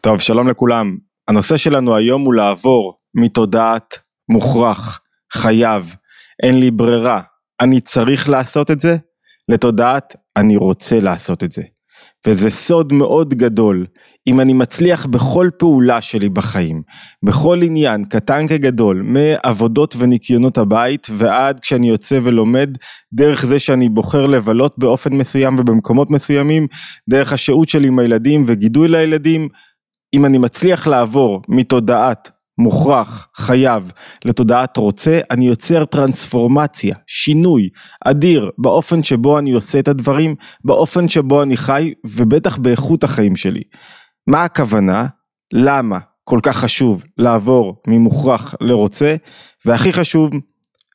טוב, שלום לכולם. הנושא שלנו היום הוא לעבור מתודעת מוכרח, חייב, אין לי ברירה, אני צריך לעשות את זה, לתודעת אני רוצה לעשות את זה. וזה סוד מאוד גדול, אם אני מצליח בכל פעולה שלי בחיים, בכל עניין, קטן כגדול, מעבודות וניקיונות הבית ועד כשאני יוצא ולומד, דרך זה שאני בוחר לבלות באופן מסוים ובמקומות מסוימים, דרך השהות שלי עם הילדים וגידול לילדים, אם אני מצליח לעבור מתודעת מוכרח, חייב, לתודעת רוצה, אני יוצר טרנספורמציה, שינוי אדיר באופן שבו אני עושה את הדברים, באופן שבו אני חי ובטח באיכות החיים שלי. מה הכוונה? למה כל כך חשוב לעבור ממוכרח לרוצה? והכי חשוב,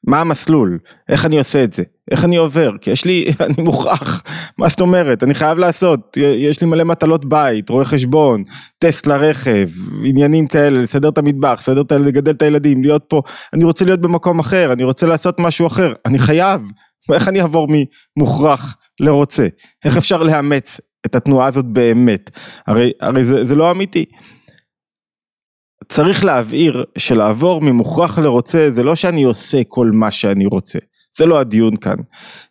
מה המסלול? איך אני עושה את זה? איך אני עובר? כי יש לי, אני מוכרח, מה זאת אומרת? אני חייב לעשות, יש לי מלא מטלות בית, רואה חשבון, טסט לרכב, עניינים כאלה, לסדר את המטבח, לסדר את, לגדל את הילדים, להיות פה, אני רוצה להיות במקום אחר, אני רוצה לעשות משהו אחר, אני חייב, ואיך אני אעבור ממוכרח לרוצה? איך אפשר לאמץ את התנועה הזאת באמת? הרי, הרי זה, זה לא אמיתי. צריך להבהיר שלעבור ממוכרח לרוצה זה לא שאני עושה כל מה שאני רוצה. זה לא הדיון כאן.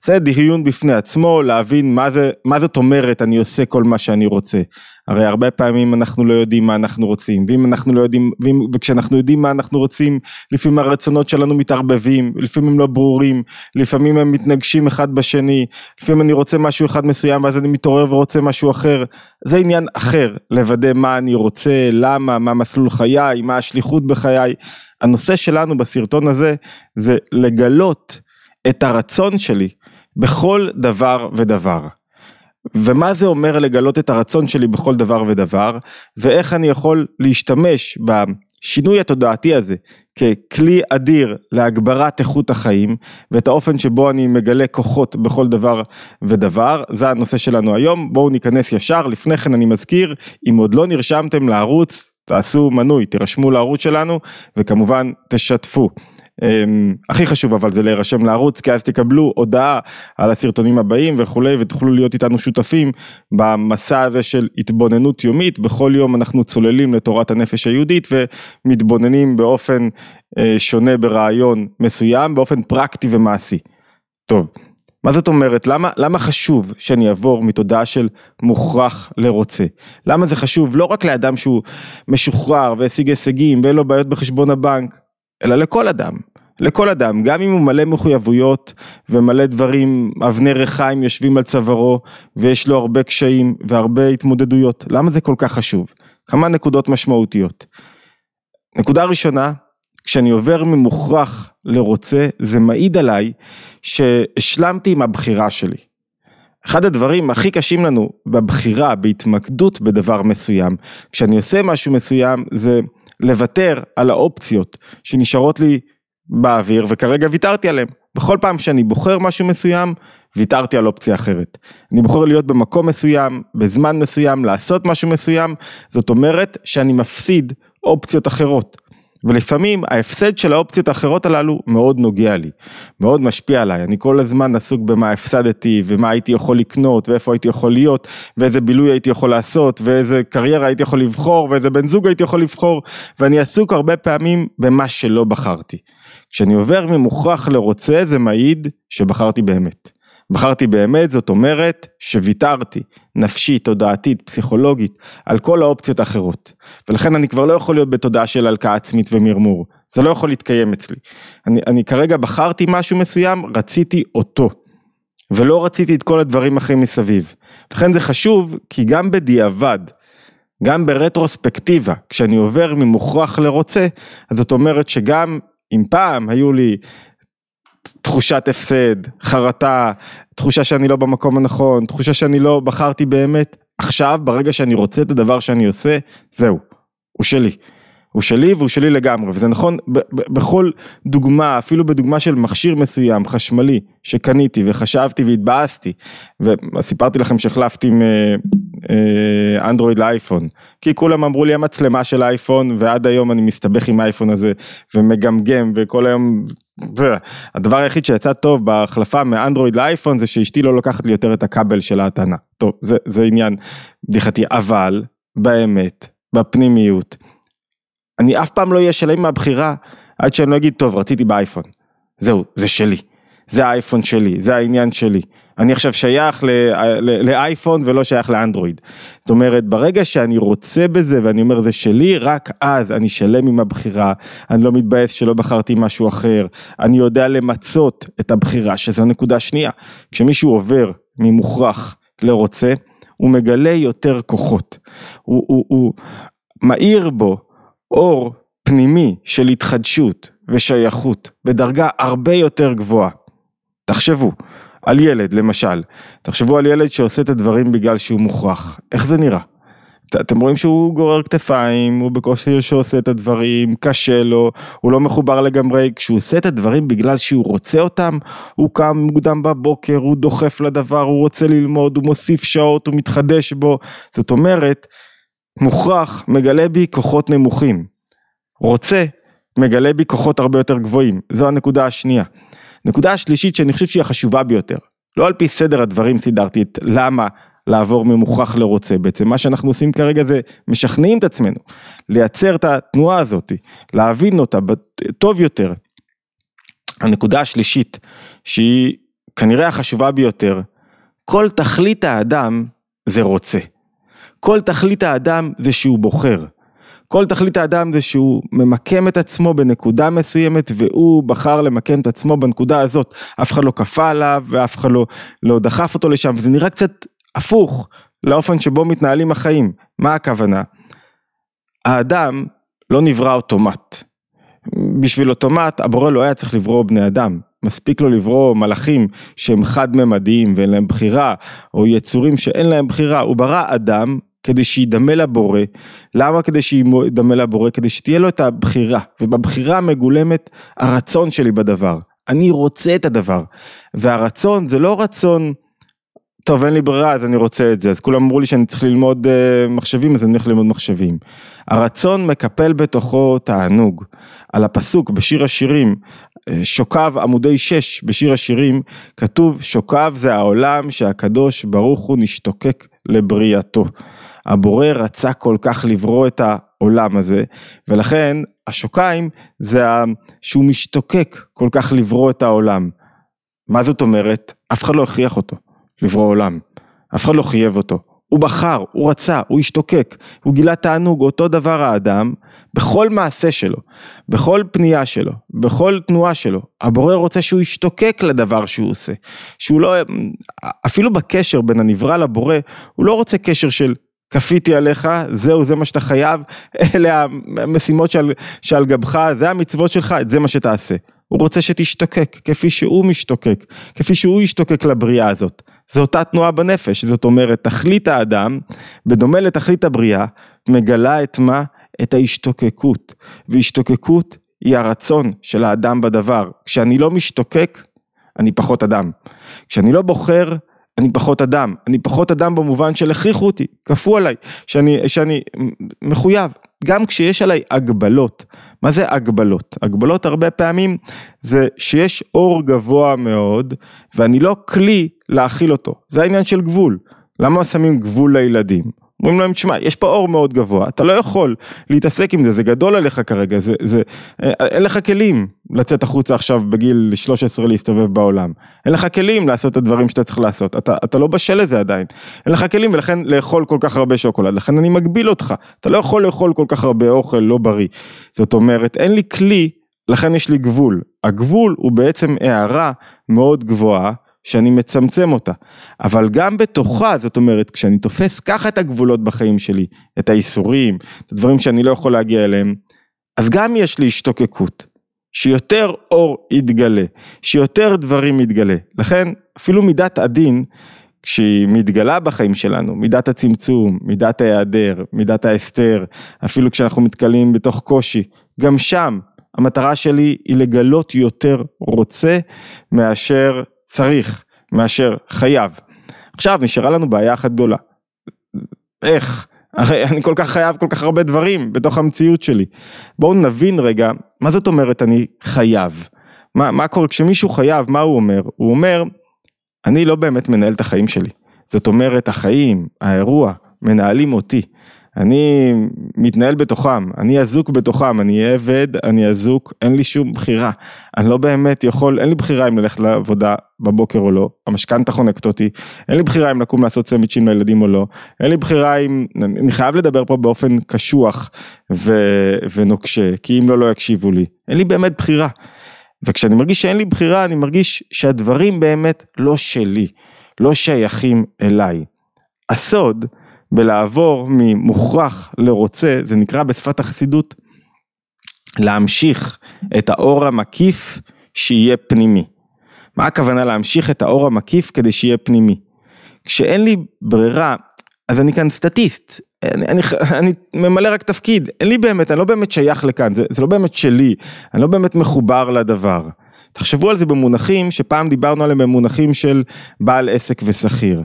זה דיון בפני עצמו, להבין מה, זה, מה זאת אומרת אני עושה כל מה שאני רוצה. הרי הרבה פעמים אנחנו לא יודעים מה אנחנו רוצים, ואם אנחנו לא יודעים, ואם, וכשאנחנו יודעים מה אנחנו רוצים, לפעמים הרצונות שלנו מתערבבים, לפעמים הם לא ברורים, לפעמים הם מתנגשים אחד בשני, לפעמים אני רוצה משהו אחד מסוים ואז אני מתעורר ורוצה משהו אחר, זה עניין אחר, לוודא מה אני רוצה, למה, מה מסלול חיי, מה השליחות בחיי. הנושא שלנו בסרטון הזה זה לגלות את הרצון שלי בכל דבר ודבר. ומה זה אומר לגלות את הרצון שלי בכל דבר ודבר, ואיך אני יכול להשתמש בשינוי התודעתי הזה ככלי אדיר להגברת איכות החיים, ואת האופן שבו אני מגלה כוחות בכל דבר ודבר, זה הנושא שלנו היום, בואו ניכנס ישר, לפני כן אני מזכיר, אם עוד לא נרשמתם לערוץ, תעשו מנוי, תירשמו לערוץ שלנו, וכמובן תשתפו. אמ, הכי חשוב אבל זה להירשם לערוץ כי אז תקבלו הודעה על הסרטונים הבאים וכולי ותוכלו להיות איתנו שותפים במסע הזה של התבוננות יומית בכל יום אנחנו צוללים לתורת הנפש היהודית ומתבוננים באופן אה, שונה ברעיון מסוים באופן פרקטי ומעשי. טוב מה זאת אומרת? למה, למה חשוב שאני אעבור מתודעה של מוכרח לרוצה? למה זה חשוב לא רק לאדם שהוא משוחרר והשיג הישגים ואין לו בעיות בחשבון הבנק, אלא לכל אדם. לכל אדם, גם אם הוא מלא מחויבויות ומלא דברים, אבני ריחיים יושבים על צווארו ויש לו הרבה קשיים והרבה התמודדויות. למה זה כל כך חשוב? כמה נקודות משמעותיות. נקודה ראשונה, כשאני עובר ממוכרח לרוצה, זה מעיד עליי שהשלמתי עם הבחירה שלי. אחד הדברים הכי קשים לנו בבחירה, בהתמקדות בדבר מסוים, כשאני עושה משהו מסוים, זה לוותר על האופציות שנשארות לי באוויר וכרגע ויתרתי עליהן. בכל פעם שאני בוחר משהו מסוים, ויתרתי על אופציה אחרת. אני בוחר להיות במקום מסוים, בזמן מסוים, לעשות משהו מסוים, זאת אומרת שאני מפסיד אופציות אחרות. ולפעמים ההפסד של האופציות האחרות הללו מאוד נוגע לי, מאוד משפיע עליי, אני כל הזמן עסוק במה הפסדתי ומה הייתי יכול לקנות ואיפה הייתי יכול להיות ואיזה בילוי הייתי יכול לעשות ואיזה קריירה הייתי יכול לבחור ואיזה בן זוג הייתי יכול לבחור ואני עסוק הרבה פעמים במה שלא בחרתי. כשאני עובר ממוכרח לרוצה זה מעיד שבחרתי באמת. בחרתי באמת, זאת אומרת שוויתרתי, נפשית, תודעתית, פסיכולוגית, על כל האופציות האחרות. ולכן אני כבר לא יכול להיות בתודעה של הלקאה עצמית ומרמור. זה לא יכול להתקיים אצלי. אני, אני כרגע בחרתי משהו מסוים, רציתי אותו. ולא רציתי את כל הדברים אחרים מסביב. לכן זה חשוב, כי גם בדיעבד, גם ברטרוספקטיבה, כשאני עובר ממוכרח לרוצה, אז זאת אומרת שגם אם פעם היו לי תחושת הפסד, חרטה, תחושה שאני לא במקום הנכון, תחושה שאני לא בחרתי באמת, עכשיו ברגע שאני רוצה את הדבר שאני עושה, זהו, הוא שלי. הוא שלי והוא שלי לגמרי, וזה נכון בכל דוגמה, אפילו בדוגמה של מכשיר מסוים, חשמלי, שקניתי וחשבתי והתבאסתי, וסיפרתי לכם שהחלפתי מאנדרואיד לאייפון, כי כולם אמרו לי המצלמה של אייפון, ועד היום אני מסתבך עם האייפון הזה, ומגמגם, וכל היום, הדבר היחיד שיצא טוב בהחלפה מאנדרואיד לאייפון, זה שאשתי לא לוקחת לי יותר את הכבל של ההטענה. טוב, זה, זה עניין בדיחתי, אבל באמת, בפנימיות. אני אף פעם לא אהיה שלם מהבחירה עד שאני לא אגיד, טוב, רציתי באייפון. זהו, זה שלי. זה האייפון שלי, זה העניין שלי. אני עכשיו שייך לאייפון ולא שייך לאנדרואיד. זאת אומרת, ברגע שאני רוצה בזה ואני אומר זה שלי, רק אז אני שלם עם הבחירה, אני לא מתבאס שלא בחרתי משהו אחר, אני יודע למצות את הבחירה, שזו נקודה שנייה. כשמישהו עובר ממוכרח לרוצה, הוא מגלה יותר כוחות. הוא, הוא, הוא מאיר בו אור פנימי של התחדשות ושייכות בדרגה הרבה יותר גבוהה. תחשבו, על ילד למשל, תחשבו על ילד שעושה את הדברים בגלל שהוא מוכרח, איך זה נראה? אתם רואים שהוא גורר כתפיים, הוא בקושי שעושה את הדברים, קשה לו, הוא לא מחובר לגמרי, כשהוא עושה את הדברים בגלל שהוא רוצה אותם, הוא קם מוקדם בבוקר, הוא דוחף לדבר, הוא רוצה ללמוד, הוא מוסיף שעות, הוא מתחדש בו, זאת אומרת, מוכרח מגלה בי כוחות נמוכים, רוצה מגלה בי כוחות הרבה יותר גבוהים, זו הנקודה השנייה. נקודה השלישית שאני חושב שהיא החשובה ביותר, לא על פי סדר הדברים סידרתי את למה לעבור ממוכרח לרוצה, בעצם מה שאנחנו עושים כרגע זה משכנעים את עצמנו, לייצר את התנועה הזאת, להבין אותה טוב יותר. הנקודה השלישית, שהיא כנראה החשובה ביותר, כל תכלית האדם זה רוצה. כל תכלית האדם זה שהוא בוחר. כל תכלית האדם זה שהוא ממקם את עצמו בנקודה מסוימת והוא בחר למקם את עצמו בנקודה הזאת. אף אחד לא כפה עליו ואף אחד לא, לא דחף אותו לשם וזה נראה קצת הפוך לאופן שבו מתנהלים החיים. מה הכוונה? האדם לא נברא אוטומט. בשביל אוטומט הבורא לא היה צריך לברוא בני אדם. מספיק לו לברוא מלאכים שהם חד-ממדיים ואין להם בחירה, או יצורים שאין להם בחירה. הוא ברא אדם כדי שידמה לבורא. למה כדי שידמה לבורא? כדי שתהיה לו את הבחירה, ובבחירה מגולמת הרצון שלי בדבר. אני רוצה את הדבר, והרצון זה לא רצון, טוב אין לי ברירה אז אני רוצה את זה, אז כולם אמרו לי שאני צריך ללמוד uh, מחשבים אז אני הולך ללמוד מחשבים. הרצון מקפל בתוכו תענוג. על הפסוק בשיר השירים, אה, שוקב עמודי שש בשיר השירים, כתוב שוקב זה העולם שהקדוש ברוך הוא נשתוקק לבריאתו. הבורא רצה כל כך לברוא את העולם הזה, ולכן השוקיים זה שהוא משתוקק כל כך לברוא את העולם. מה זאת אומרת? אף אחד לא הכריח אותו לברוא עולם, אף אחד לא חייב אותו. הוא בחר, הוא רצה, הוא השתוקק, הוא גילה תענוג, אותו דבר האדם, בכל מעשה שלו, בכל פנייה שלו, בכל תנועה שלו, הבורא רוצה שהוא ישתוקק לדבר שהוא עושה, שהוא לא, אפילו בקשר בין הנברא לבורא, הוא לא רוצה קשר של כפיתי עליך, זהו, זה מה שאתה חייב, אלה המשימות שעל, שעל גבך, זה המצוות שלך, את זה מה שתעשה. הוא רוצה שתשתוקק, כפי שהוא משתוקק, כפי שהוא ישתוקק לבריאה הזאת. זו אותה תנועה בנפש, זאת אומרת, תכלית האדם, בדומה לתכלית הבריאה, מגלה את מה? את ההשתוקקות. והשתוקקות היא הרצון של האדם בדבר. כשאני לא משתוקק, אני פחות אדם. כשאני לא בוחר, אני פחות אדם, אני פחות אדם במובן של הכריחו אותי, כפו עליי, שאני, שאני מחויב, גם כשיש עליי הגבלות, מה זה הגבלות? הגבלות הרבה פעמים זה שיש אור גבוה מאוד ואני לא כלי להכיל אותו, זה העניין של גבול, למה שמים גבול לילדים? אומרים להם, תשמע, יש פה אור מאוד גבוה, אתה לא יכול להתעסק עם זה, זה גדול עליך כרגע, זה, זה, אה, אין לך כלים לצאת החוצה עכשיו בגיל 13 להסתובב בעולם. אין לך כלים לעשות את הדברים שאתה צריך לעשות, אתה, אתה לא בשל לזה עדיין. אין לך כלים ולכן לאכול כל כך הרבה שוקולד, לכן אני מגביל אותך, אתה לא יכול לאכול כל כך הרבה אוכל לא בריא. זאת אומרת, אין לי כלי, לכן יש לי גבול. הגבול הוא בעצם הערה מאוד גבוהה. שאני מצמצם אותה, אבל גם בתוכה, זאת אומרת, כשאני תופס ככה את הגבולות בחיים שלי, את האיסורים, את הדברים שאני לא יכול להגיע אליהם, אז גם יש לי השתוקקות, שיותר אור יתגלה, שיותר דברים יתגלה. לכן, אפילו מידת הדין, כשהיא מתגלה בחיים שלנו, מידת הצמצום, מידת ההיעדר, מידת ההסתר, אפילו כשאנחנו מתקלים בתוך קושי, גם שם המטרה שלי היא לגלות יותר רוצה מאשר צריך מאשר חייב. עכשיו נשארה לנו בעיה אחת גדולה. איך? הרי אני כל כך חייב כל כך הרבה דברים בתוך המציאות שלי. בואו נבין רגע, מה זאת אומרת אני חייב? מה, מה קורה כשמישהו חייב, מה הוא אומר? הוא אומר, אני לא באמת מנהל את החיים שלי. זאת אומרת, החיים, האירוע, מנהלים אותי. אני מתנהל בתוכם, אני אזוק בתוכם, אני עבד, אני אזוק, אין לי שום בחירה. אני לא באמת יכול, אין לי בחירה אם ללכת לעבודה בבוקר או לא, המשכנתה חונקת אותי, אין לי בחירה אם לקום לעשות סמיצ'ים לילדים או לא, אין לי בחירה אם, אני חייב לדבר פה באופן קשוח ו, ונוקשה, כי אם לא, לא יקשיבו לי. אין לי באמת בחירה. וכשאני מרגיש שאין לי בחירה, אני מרגיש שהדברים באמת לא שלי, לא שייכים אליי. הסוד, בלעבור ממוכרח לרוצה, זה נקרא בשפת החסידות, להמשיך את האור המקיף שיהיה פנימי. מה הכוונה להמשיך את האור המקיף כדי שיהיה פנימי? כשאין לי ברירה, אז אני כאן סטטיסט, אני, אני, אני ממלא רק תפקיד, אין לי באמת, אני לא באמת שייך לכאן, זה, זה לא באמת שלי, אני לא באמת מחובר לדבר. תחשבו על זה במונחים שפעם דיברנו עליהם במונחים של בעל עסק ושכיר.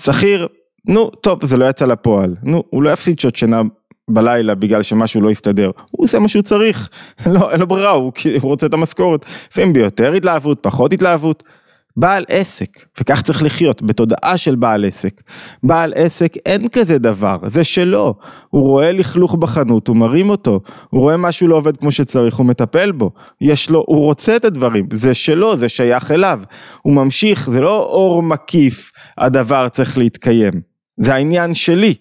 שכיר נו, טוב, זה לא יצא לפועל. נו, הוא לא יפסיד שעות שינה בלילה בגלל שמשהו לא יסתדר. הוא עושה מה שהוא צריך. לא, אין לו ברירה, הוא, הוא רוצה את המשכורת. לפעמים ביותר התלהבות, פחות התלהבות. בעל עסק, וכך צריך לחיות, בתודעה של בעל עסק. בעל עסק אין כזה דבר, זה שלו. הוא רואה לכלוך בחנות, הוא מרים אותו, הוא רואה משהו לא עובד כמו שצריך, הוא מטפל בו. יש לו, הוא רוצה את הדברים, זה שלו, זה שייך אליו. הוא ממשיך, זה לא אור מקיף, הדבר צריך להתקיים. זה העניין שלי.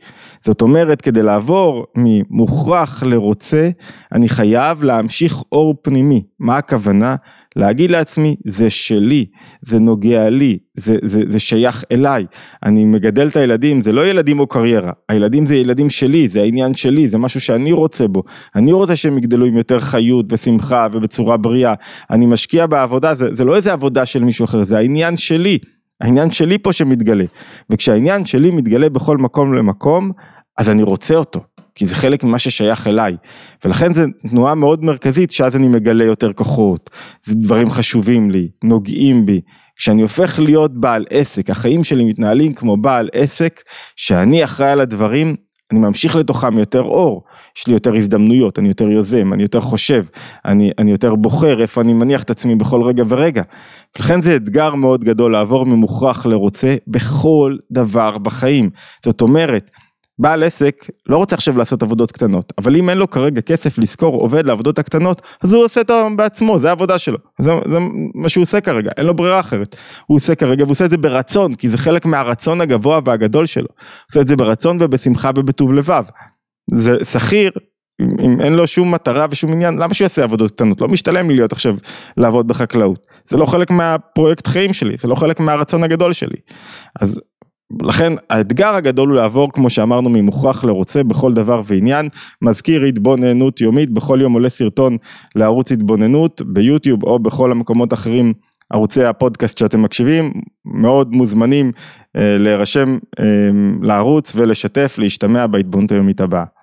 זאת אומרת, כדי לעבור ממוכרח לרוצה, אני חייב להמשיך אור פנימי. מה הכוונה? להגיד לעצמי, זה שלי, זה נוגע לי, זה, זה, זה שייך אליי. אני מגדל את הילדים, זה לא ילדים או קריירה, הילדים זה ילדים שלי, זה העניין שלי, זה משהו שאני רוצה בו. אני רוצה שהם יגדלו עם יותר חיות ושמחה ובצורה בריאה. אני משקיע בעבודה, זה, זה לא איזה עבודה של מישהו אחר, זה העניין שלי. העניין שלי פה שמתגלה, וכשהעניין שלי מתגלה בכל מקום למקום, אז אני רוצה אותו, כי זה חלק ממה ששייך אליי, ולכן זו תנועה מאוד מרכזית שאז אני מגלה יותר כוחות, זה דברים חשובים לי, נוגעים בי, כשאני הופך להיות בעל עסק, החיים שלי מתנהלים כמו בעל עסק, שאני אחראי על הדברים, אני ממשיך לתוכם יותר אור, יש לי יותר הזדמנויות, אני יותר יוזם, אני יותר חושב, אני, אני יותר בוחר איפה אני מניח את עצמי בכל רגע ורגע. לכן זה אתגר מאוד גדול לעבור ממוכרח לרוצה בכל דבר בחיים. זאת אומרת, בעל עסק לא רוצה עכשיו לעשות עבודות קטנות, אבל אם אין לו כרגע כסף לשכור עובד לעבודות הקטנות, אז הוא עושה אותם בעצמו, זה העבודה שלו, זה, זה מה שהוא עושה כרגע, אין לו ברירה אחרת. הוא עושה כרגע והוא עושה את זה ברצון, כי זה חלק מהרצון הגבוה והגדול שלו. הוא עושה את זה ברצון ובשמחה ובטוב לבב. זה שכיר, אם אין לו שום מטרה ושום עניין, למה שהוא יעשה עבודות קטנות? לא משתלם לי להיות עכשיו לעבוד בחקלאות. זה לא חלק מהפרויקט חיים שלי, זה לא חלק מהרצון הגדול שלי. אז לכן האתגר הגדול הוא לעבור כמו שאמרנו ממוכרח לרוצה בכל דבר ועניין, מזכיר התבוננות יומית, בכל יום עולה סרטון לערוץ התבוננות ביוטיוב או בכל המקומות האחרים ערוצי הפודקאסט שאתם מקשיבים, מאוד מוזמנים אה, להירשם אה, לערוץ ולשתף, להשתמע בהתבוננות היומית הבאה.